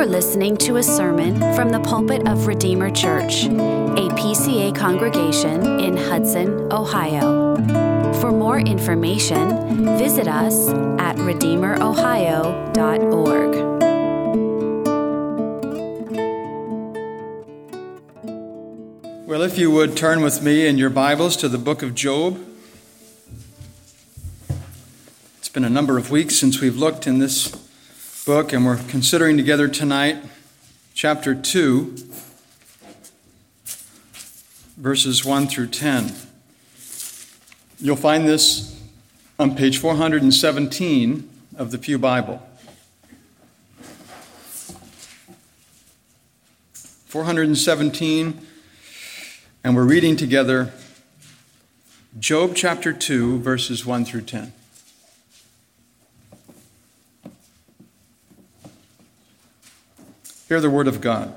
are listening to a sermon from the pulpit of Redeemer Church, a PCA congregation in Hudson, Ohio. For more information, visit us at redeemerohio.org. Well, if you would turn with me in your Bibles to the book of Job. It's been a number of weeks since we've looked in this book, and we're considering together tonight chapter 2, verses 1 through 10. You'll find this on page 417 of the Pew Bible. 417, and we're reading together Job chapter 2, verses 1 through 10. Hear the word of God.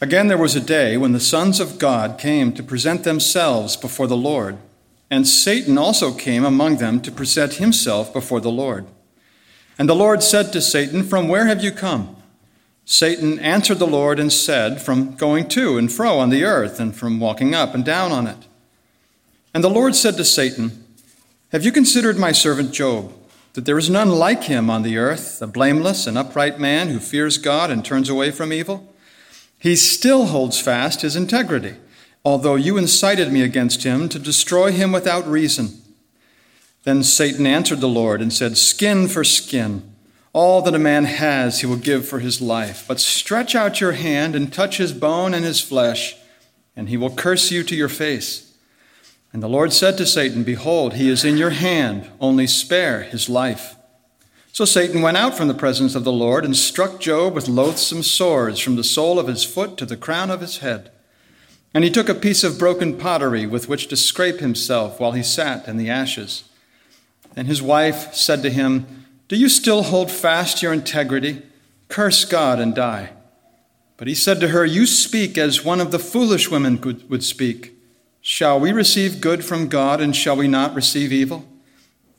Again, there was a day when the sons of God came to present themselves before the Lord, and Satan also came among them to present himself before the Lord. And the Lord said to Satan, From where have you come? Satan answered the Lord and said, From going to and fro on the earth, and from walking up and down on it. And the Lord said to Satan, Have you considered my servant Job? That there is none like him on the earth, a blameless and upright man who fears God and turns away from evil. He still holds fast his integrity, although you incited me against him to destroy him without reason. Then Satan answered the Lord and said, Skin for skin. All that a man has, he will give for his life. But stretch out your hand and touch his bone and his flesh, and he will curse you to your face. And the Lord said to Satan, Behold, he is in your hand, only spare his life. So Satan went out from the presence of the Lord and struck Job with loathsome sores from the sole of his foot to the crown of his head. And he took a piece of broken pottery with which to scrape himself while he sat in the ashes. And his wife said to him, Do you still hold fast your integrity? Curse God and die. But he said to her, You speak as one of the foolish women would speak. Shall we receive good from God and shall we not receive evil?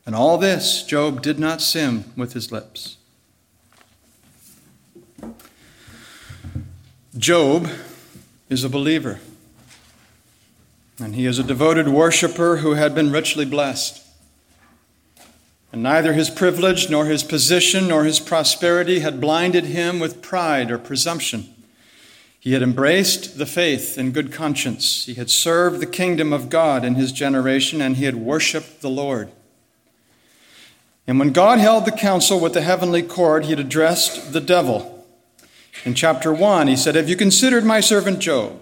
And all this Job did not sin with his lips. Job is a believer, and he is a devoted worshiper who had been richly blessed. And neither his privilege, nor his position, nor his prosperity had blinded him with pride or presumption. He had embraced the faith in good conscience. He had served the kingdom of God in his generation, and he had worshiped the Lord. And when God held the council with the heavenly court, he had addressed the devil. In chapter 1, he said, Have you considered my servant Job?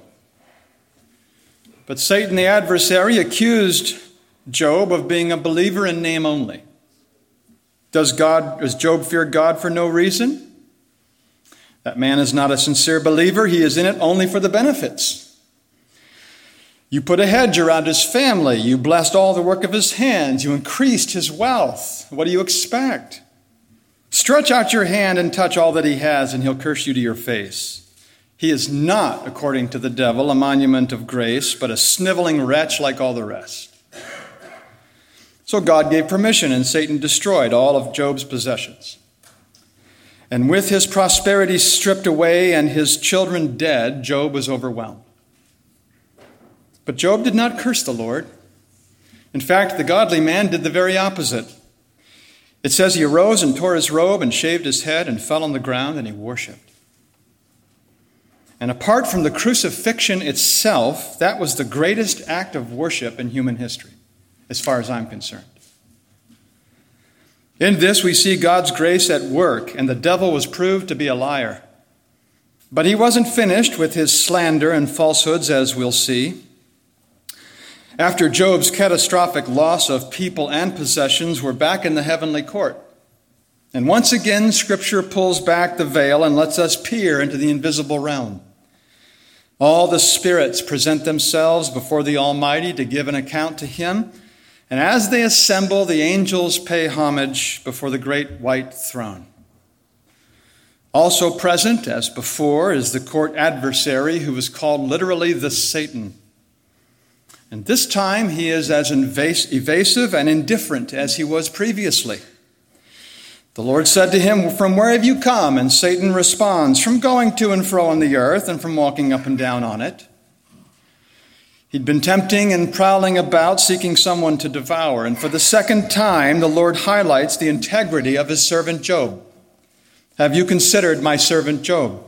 But Satan, the adversary, accused Job of being a believer in name only. Does, God, does Job fear God for no reason? That man is not a sincere believer, he is in it only for the benefits. You put a hedge around his family, you blessed all the work of his hands, you increased his wealth. What do you expect? Stretch out your hand and touch all that he has, and he'll curse you to your face. He is not, according to the devil, a monument of grace, but a sniveling wretch like all the rest. So God gave permission, and Satan destroyed all of Job's possessions. And with his prosperity stripped away and his children dead, Job was overwhelmed. But Job did not curse the Lord. In fact, the godly man did the very opposite. It says he arose and tore his robe and shaved his head and fell on the ground and he worshiped. And apart from the crucifixion itself, that was the greatest act of worship in human history, as far as I'm concerned. In this, we see God's grace at work, and the devil was proved to be a liar. But he wasn't finished with his slander and falsehoods, as we'll see. After Job's catastrophic loss of people and possessions, we're back in the heavenly court. And once again, Scripture pulls back the veil and lets us peer into the invisible realm. All the spirits present themselves before the Almighty to give an account to Him and as they assemble, the angels pay homage before the great white throne. Also present, as before, is the court adversary who is called literally the Satan. And this time he is as evasive and indifferent as he was previously. The Lord said to him, From where have you come? And Satan responds, From going to and fro on the earth and from walking up and down on it. He'd been tempting and prowling about, seeking someone to devour. And for the second time, the Lord highlights the integrity of his servant Job. Have you considered my servant Job?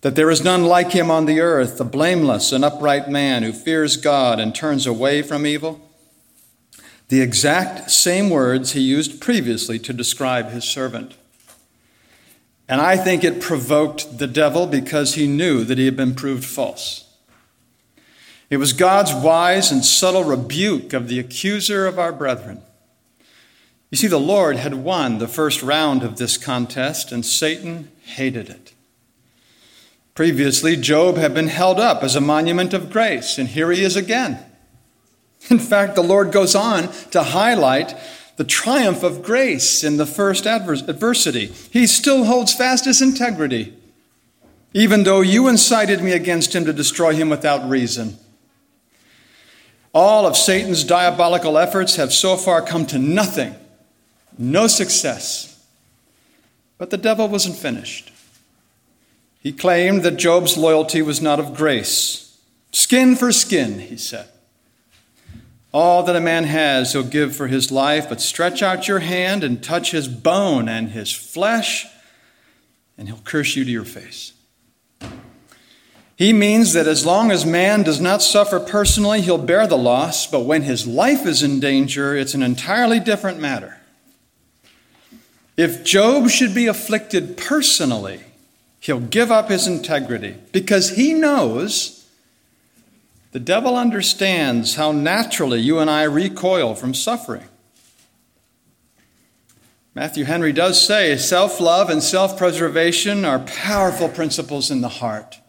That there is none like him on the earth, a blameless and upright man who fears God and turns away from evil? the exact same words he used previously to describe his servant. And I think it provoked the devil because he knew that he had been proved false. It was God's wise and subtle rebuke of the accuser of our brethren. You see, the Lord had won the first round of this contest, and Satan hated it. Previously, Job had been held up as a monument of grace, and here he is again. In fact, the Lord goes on to highlight the triumph of grace in the first adversity. He still holds fast his integrity, even though you incited me against him to destroy him without reason. All of Satan's diabolical efforts have so far come to nothing, no success. But the devil wasn't finished. He claimed that Job's loyalty was not of grace. Skin for skin, he said. All that a man has he'll give for his life, but stretch out your hand and touch his bone and his flesh, and he'll curse you to your face. He means that as long as man does not suffer personally, he'll bear the loss, but when his life is in danger, it's an entirely different matter. If Job should be afflicted personally, he'll give up his integrity because he knows the devil understands how naturally you and I recoil from suffering. Matthew Henry does say self love and self preservation are powerful principles in the heart.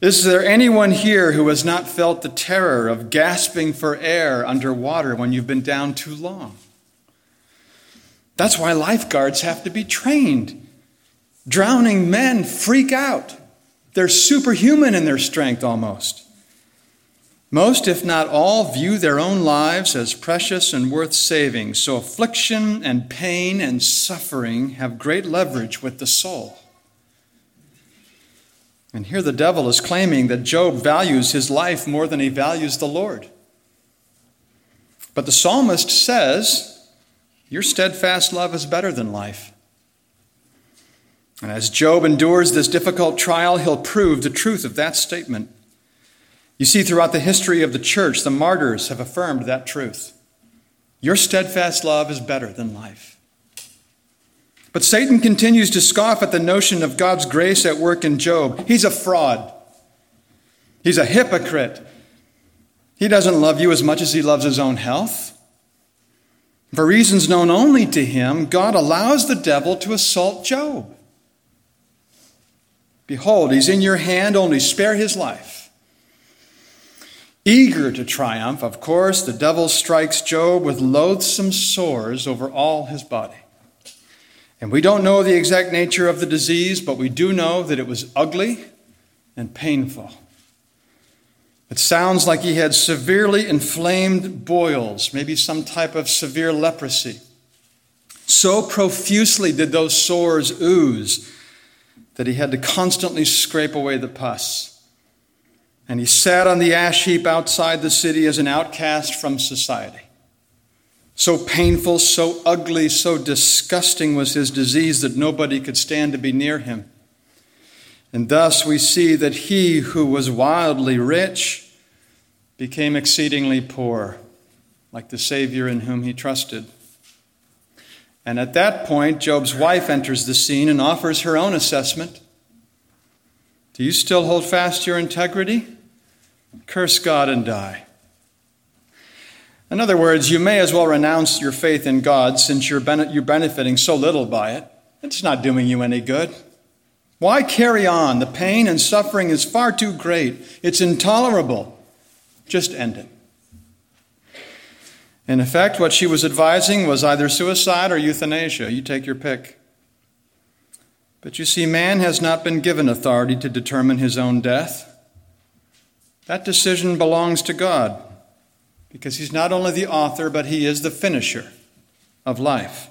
Is there anyone here who has not felt the terror of gasping for air underwater when you've been down too long? That's why lifeguards have to be trained. Drowning men freak out. They're superhuman in their strength almost. Most, if not all, view their own lives as precious and worth saving, so affliction and pain and suffering have great leverage with the soul. And here the devil is claiming that Job values his life more than he values the Lord. But the psalmist says, Your steadfast love is better than life. And as Job endures this difficult trial, he'll prove the truth of that statement. You see, throughout the history of the church, the martyrs have affirmed that truth. Your steadfast love is better than life. But Satan continues to scoff at the notion of God's grace at work in Job. He's a fraud, he's a hypocrite. He doesn't love you as much as he loves his own health. For reasons known only to him, God allows the devil to assault Job. Behold, he's in your hand, only spare his life. Eager to triumph, of course, the devil strikes Job with loathsome sores over all his body. And we don't know the exact nature of the disease, but we do know that it was ugly and painful. It sounds like he had severely inflamed boils, maybe some type of severe leprosy. So profusely did those sores ooze that he had to constantly scrape away the pus. And he sat on the ash heap outside the city as an outcast from society. So painful, so ugly, so disgusting was his disease that nobody could stand to be near him. And thus we see that he who was wildly rich became exceedingly poor, like the Savior in whom he trusted. And at that point, Job's wife enters the scene and offers her own assessment. Do you still hold fast your integrity? Curse God and die. In other words, you may as well renounce your faith in God since you're, you're benefiting so little by it. It's not doing you any good. Why carry on? The pain and suffering is far too great. It's intolerable. Just end it. In effect, what she was advising was either suicide or euthanasia. You take your pick. But you see, man has not been given authority to determine his own death. That decision belongs to God because He's not only the author, but He is the finisher of life.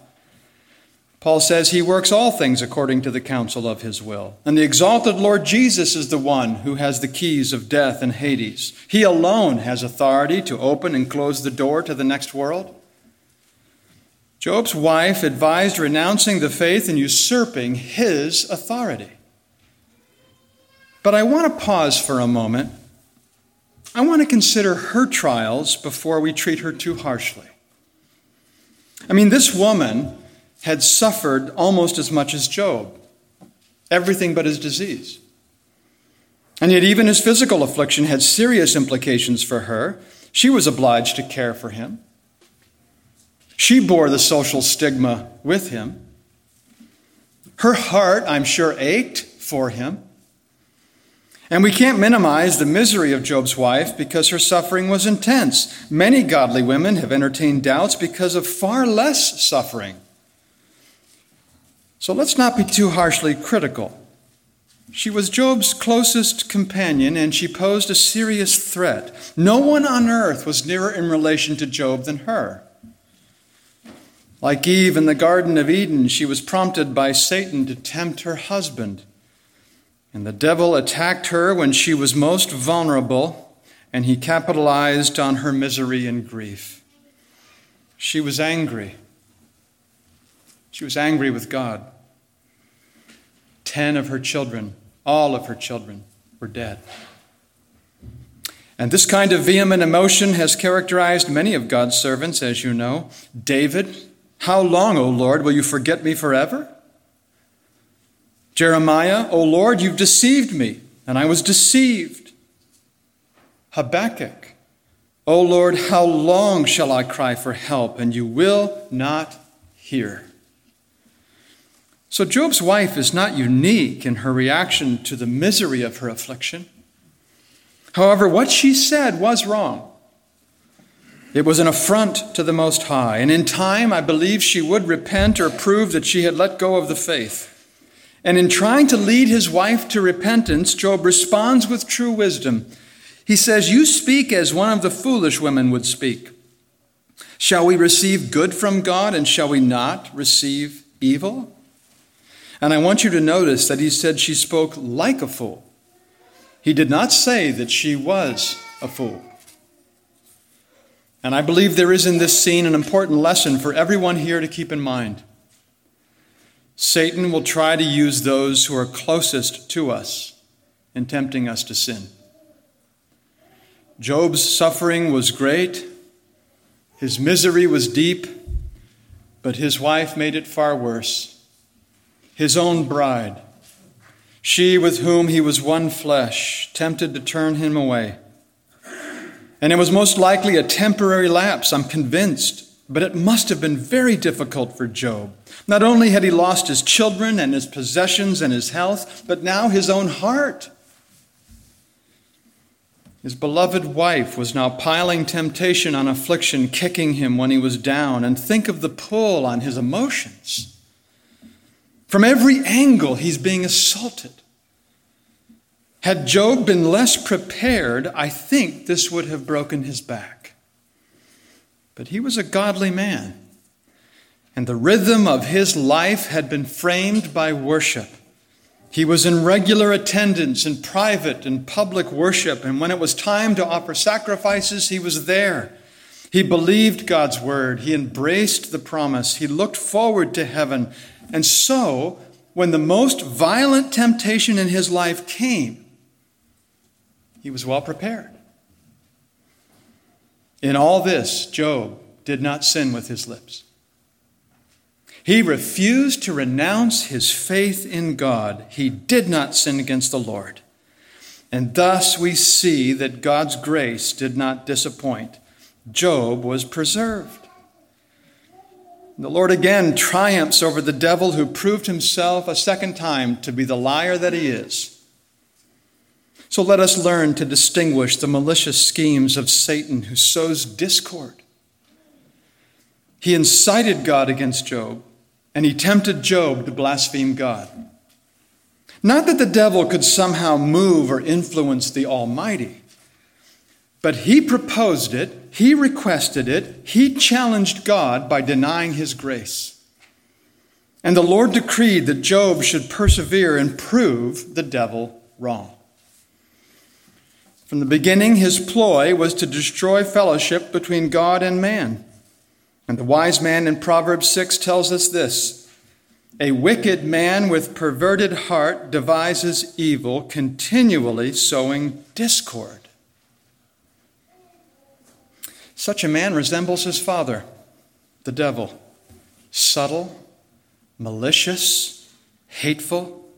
Paul says he works all things according to the counsel of his will. And the exalted Lord Jesus is the one who has the keys of death and Hades. He alone has authority to open and close the door to the next world. Job's wife advised renouncing the faith and usurping his authority. But I want to pause for a moment. I want to consider her trials before we treat her too harshly. I mean, this woman had suffered almost as much as Job, everything but his disease. And yet, even his physical affliction had serious implications for her. She was obliged to care for him. She bore the social stigma with him. Her heart, I'm sure, ached for him. And we can't minimize the misery of Job's wife because her suffering was intense. Many godly women have entertained doubts because of far less suffering. So let's not be too harshly critical. She was Job's closest companion, and she posed a serious threat. No one on earth was nearer in relation to Job than her. Like Eve in the Garden of Eden, she was prompted by Satan to tempt her husband. And the devil attacked her when she was most vulnerable, and he capitalized on her misery and grief. She was angry. She was angry with God. Ten of her children, all of her children, were dead. And this kind of vehement emotion has characterized many of God's servants, as you know. David, how long, O Lord, will you forget me forever? Jeremiah, O Lord, you've deceived me, and I was deceived. Habakkuk, O Lord, how long shall I cry for help, and you will not hear? So, Job's wife is not unique in her reaction to the misery of her affliction. However, what she said was wrong. It was an affront to the Most High, and in time I believe she would repent or prove that she had let go of the faith. And in trying to lead his wife to repentance, Job responds with true wisdom. He says, You speak as one of the foolish women would speak. Shall we receive good from God, and shall we not receive evil? And I want you to notice that he said she spoke like a fool. He did not say that she was a fool. And I believe there is in this scene an important lesson for everyone here to keep in mind. Satan will try to use those who are closest to us in tempting us to sin. Job's suffering was great, his misery was deep, but his wife made it far worse his own bride, she with whom he was one flesh, tempted to turn him away. And it was most likely a temporary lapse, I'm convinced, but it must have been very difficult for Job. Not only had he lost his children and his possessions and his health, but now his own heart. His beloved wife was now piling temptation on affliction, kicking him when he was down, and think of the pull on his emotions. From every angle, he's being assaulted. Had Job been less prepared, I think this would have broken his back. But he was a godly man, and the rhythm of his life had been framed by worship. He was in regular attendance in private and public worship, and when it was time to offer sacrifices, he was there. He believed God's word, he embraced the promise, he looked forward to heaven, and so, when the most violent temptation in his life came, he was well prepared. In all this, Job did not sin with his lips. He refused to renounce his faith in God. He did not sin against the Lord. And thus we see that God's grace did not disappoint. Job was preserved. The Lord again triumphs over the devil who proved himself a second time to be the liar that he is. So let us learn to distinguish the malicious schemes of Satan who sows discord. He incited God against Job, and he tempted Job to blaspheme God. Not that the devil could somehow move or influence the Almighty. But he proposed it, he requested it, he challenged God by denying his grace. And the Lord decreed that Job should persevere and prove the devil wrong. From the beginning, his ploy was to destroy fellowship between God and man. And the wise man in Proverbs 6 tells us this A wicked man with perverted heart devises evil, continually sowing discord. Such a man resembles his father, the devil, subtle, malicious, hateful.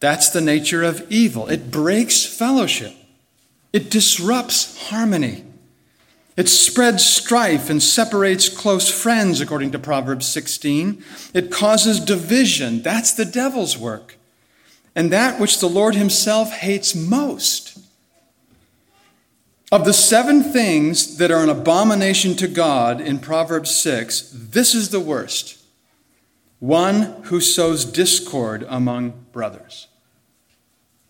That's the nature of evil. It breaks fellowship, it disrupts harmony. It spreads strife and separates close friends, according to Proverbs 16. It causes division. That's the devil's work. And that which the Lord himself hates most. Of the seven things that are an abomination to God in Proverbs 6, this is the worst one who sows discord among brothers.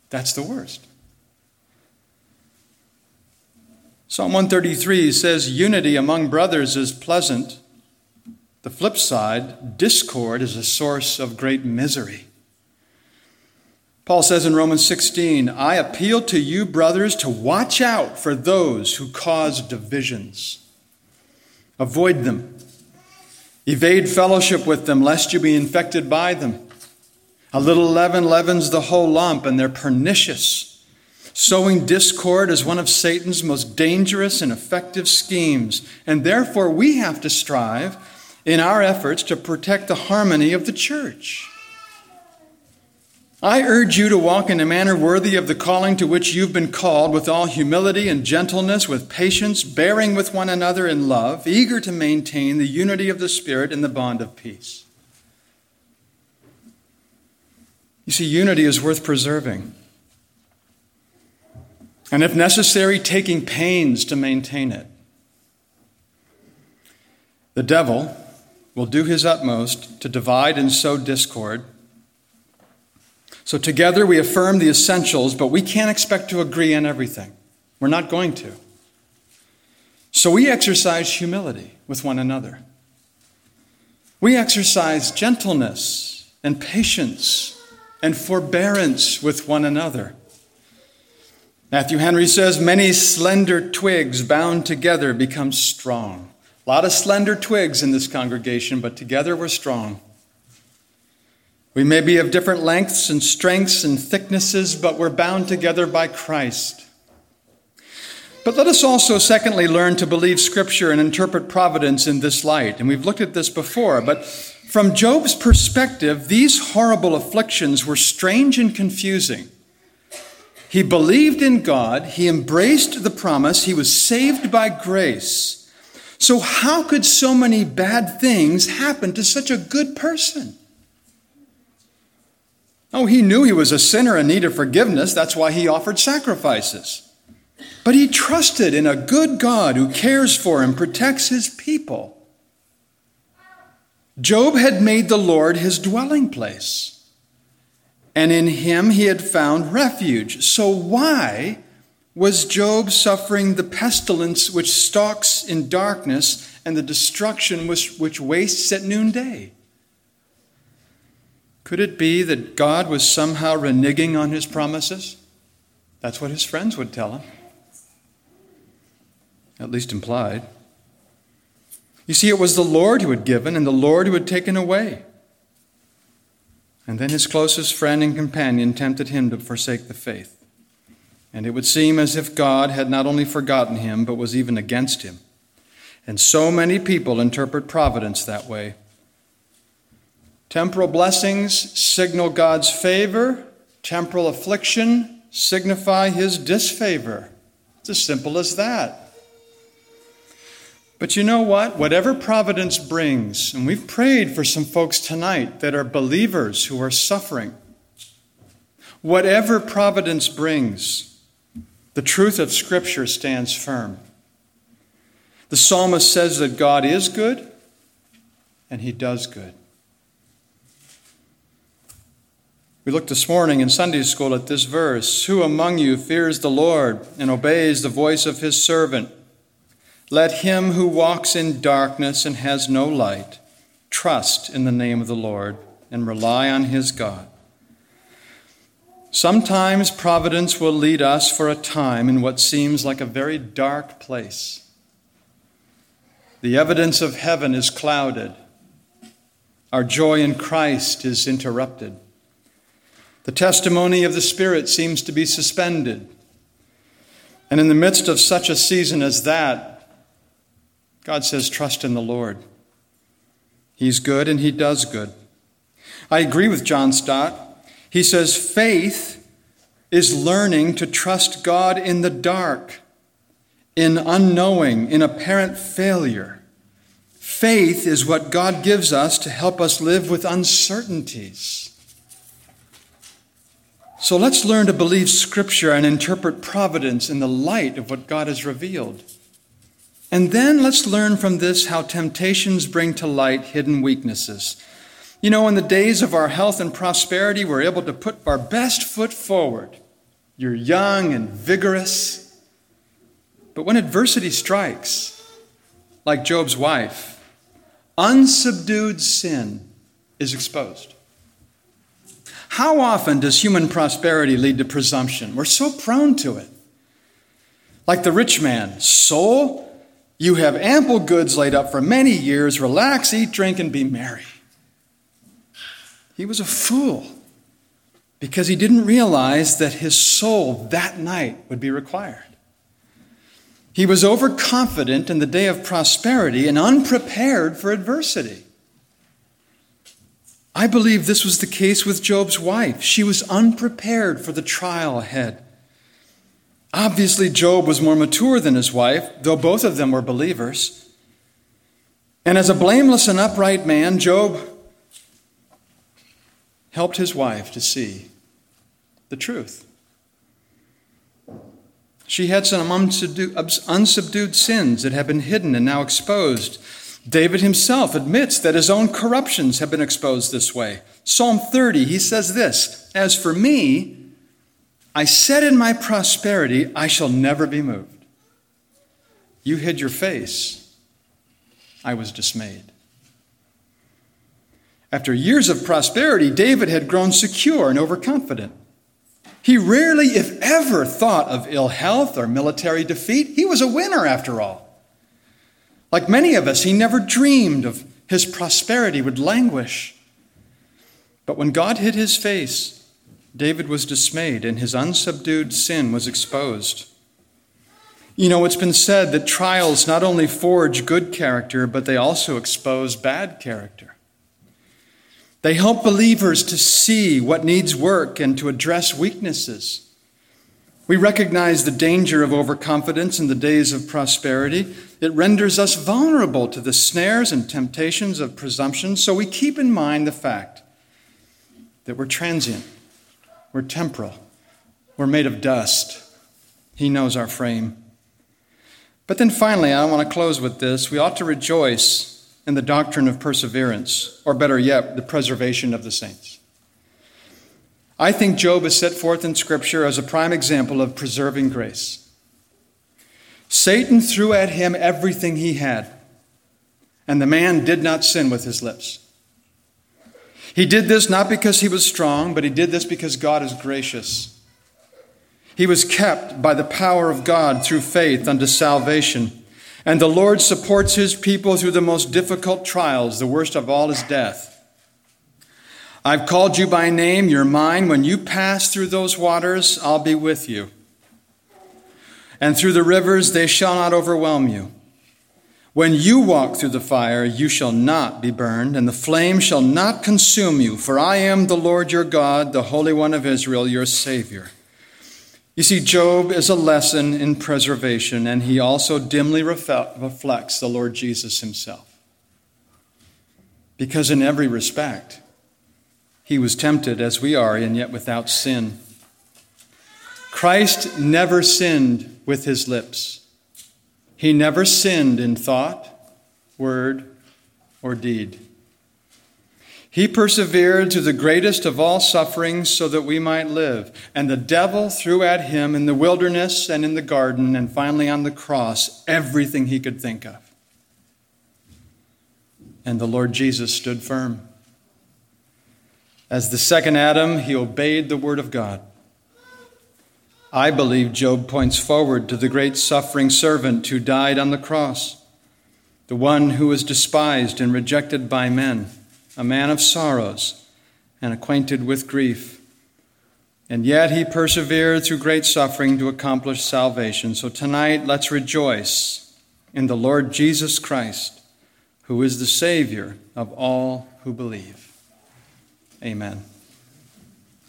That's the worst. Psalm 133 says unity among brothers is pleasant. The flip side, discord is a source of great misery. Paul says in Romans 16, I appeal to you, brothers, to watch out for those who cause divisions. Avoid them. Evade fellowship with them, lest you be infected by them. A little leaven leavens the whole lump, and they're pernicious. Sowing discord is one of Satan's most dangerous and effective schemes, and therefore we have to strive in our efforts to protect the harmony of the church. I urge you to walk in a manner worthy of the calling to which you've been called, with all humility and gentleness, with patience, bearing with one another in love, eager to maintain the unity of the Spirit in the bond of peace. You see, unity is worth preserving. And if necessary, taking pains to maintain it. The devil will do his utmost to divide and sow discord so together we affirm the essentials, but we can't expect to agree on everything. We're not going to. So we exercise humility with one another. We exercise gentleness and patience and forbearance with one another. Matthew Henry says, Many slender twigs bound together become strong. A lot of slender twigs in this congregation, but together we're strong. We may be of different lengths and strengths and thicknesses, but we're bound together by Christ. But let us also, secondly, learn to believe Scripture and interpret providence in this light. And we've looked at this before, but from Job's perspective, these horrible afflictions were strange and confusing. He believed in God, he embraced the promise, he was saved by grace. So, how could so many bad things happen to such a good person? Oh, he knew he was a sinner in need of forgiveness. That's why he offered sacrifices. But he trusted in a good God who cares for him, protects his people. Job had made the Lord his dwelling place, and in him he had found refuge. So, why was Job suffering the pestilence which stalks in darkness and the destruction which, which wastes at noonday? Could it be that God was somehow reneging on his promises? That's what his friends would tell him, at least implied. You see, it was the Lord who had given and the Lord who had taken away. And then his closest friend and companion tempted him to forsake the faith. And it would seem as if God had not only forgotten him, but was even against him. And so many people interpret providence that way. Temporal blessings signal God's favor, temporal affliction signify his disfavor. It's as simple as that. But you know what? Whatever providence brings, and we've prayed for some folks tonight that are believers who are suffering. Whatever providence brings, the truth of Scripture stands firm. The psalmist says that God is good and he does good. We looked this morning in Sunday school at this verse Who among you fears the Lord and obeys the voice of his servant? Let him who walks in darkness and has no light trust in the name of the Lord and rely on his God. Sometimes providence will lead us for a time in what seems like a very dark place. The evidence of heaven is clouded. Our joy in Christ is interrupted. The testimony of the Spirit seems to be suspended. And in the midst of such a season as that, God says, Trust in the Lord. He's good and He does good. I agree with John Stott. He says, faith is learning to trust God in the dark, in unknowing, in apparent failure. Faith is what God gives us to help us live with uncertainties. So let's learn to believe Scripture and interpret providence in the light of what God has revealed. And then let's learn from this how temptations bring to light hidden weaknesses. You know, in the days of our health and prosperity, we're able to put our best foot forward. You're young and vigorous. But when adversity strikes, like Job's wife, unsubdued sin is exposed. How often does human prosperity lead to presumption? We're so prone to it. Like the rich man, soul, you have ample goods laid up for many years. Relax, eat, drink, and be merry. He was a fool because he didn't realize that his soul that night would be required. He was overconfident in the day of prosperity and unprepared for adversity. I believe this was the case with Job's wife. She was unprepared for the trial ahead. Obviously, Job was more mature than his wife, though both of them were believers. And as a blameless and upright man, Job helped his wife to see the truth. She had some unsubdued sins that had been hidden and now exposed. David himself admits that his own corruptions have been exposed this way. Psalm 30, he says this As for me, I said in my prosperity, I shall never be moved. You hid your face. I was dismayed. After years of prosperity, David had grown secure and overconfident. He rarely, if ever, thought of ill health or military defeat. He was a winner, after all. Like many of us, he never dreamed of his prosperity would languish. But when God hid his face, David was dismayed and his unsubdued sin was exposed. You know, it's been said that trials not only forge good character, but they also expose bad character. They help believers to see what needs work and to address weaknesses. We recognize the danger of overconfidence in the days of prosperity. It renders us vulnerable to the snares and temptations of presumption, so we keep in mind the fact that we're transient, we're temporal, we're made of dust. He knows our frame. But then finally, I want to close with this. We ought to rejoice in the doctrine of perseverance, or better yet, the preservation of the saints. I think Job is set forth in Scripture as a prime example of preserving grace. Satan threw at him everything he had, and the man did not sin with his lips. He did this not because he was strong, but he did this because God is gracious. He was kept by the power of God through faith unto salvation. And the Lord supports his people through the most difficult trials, the worst of all is death. I've called you by name, you're mine. When you pass through those waters, I'll be with you. And through the rivers, they shall not overwhelm you. When you walk through the fire, you shall not be burned, and the flame shall not consume you, for I am the Lord your God, the Holy One of Israel, your Savior. You see, Job is a lesson in preservation, and he also dimly reflects the Lord Jesus himself. Because in every respect, he was tempted as we are, and yet without sin. Christ never sinned with his lips. He never sinned in thought, word, or deed. He persevered to the greatest of all sufferings so that we might live. And the devil threw at him in the wilderness and in the garden and finally on the cross everything he could think of. And the Lord Jesus stood firm. As the second Adam, he obeyed the word of God. I believe Job points forward to the great suffering servant who died on the cross, the one who was despised and rejected by men, a man of sorrows and acquainted with grief. And yet he persevered through great suffering to accomplish salvation. So tonight, let's rejoice in the Lord Jesus Christ, who is the Savior of all who believe. Amen.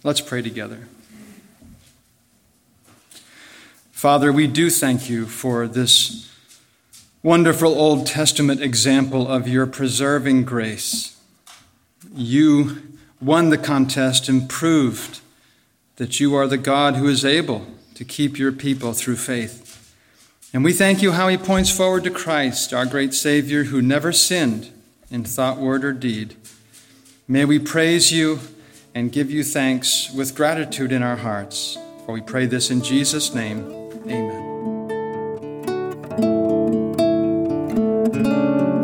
Let's pray together. Father, we do thank you for this wonderful Old Testament example of your preserving grace. You won the contest and proved that you are the God who is able to keep your people through faith. And we thank you how he points forward to Christ, our great Savior, who never sinned in thought, word, or deed. May we praise you and give you thanks with gratitude in our hearts. For we pray this in Jesus' name.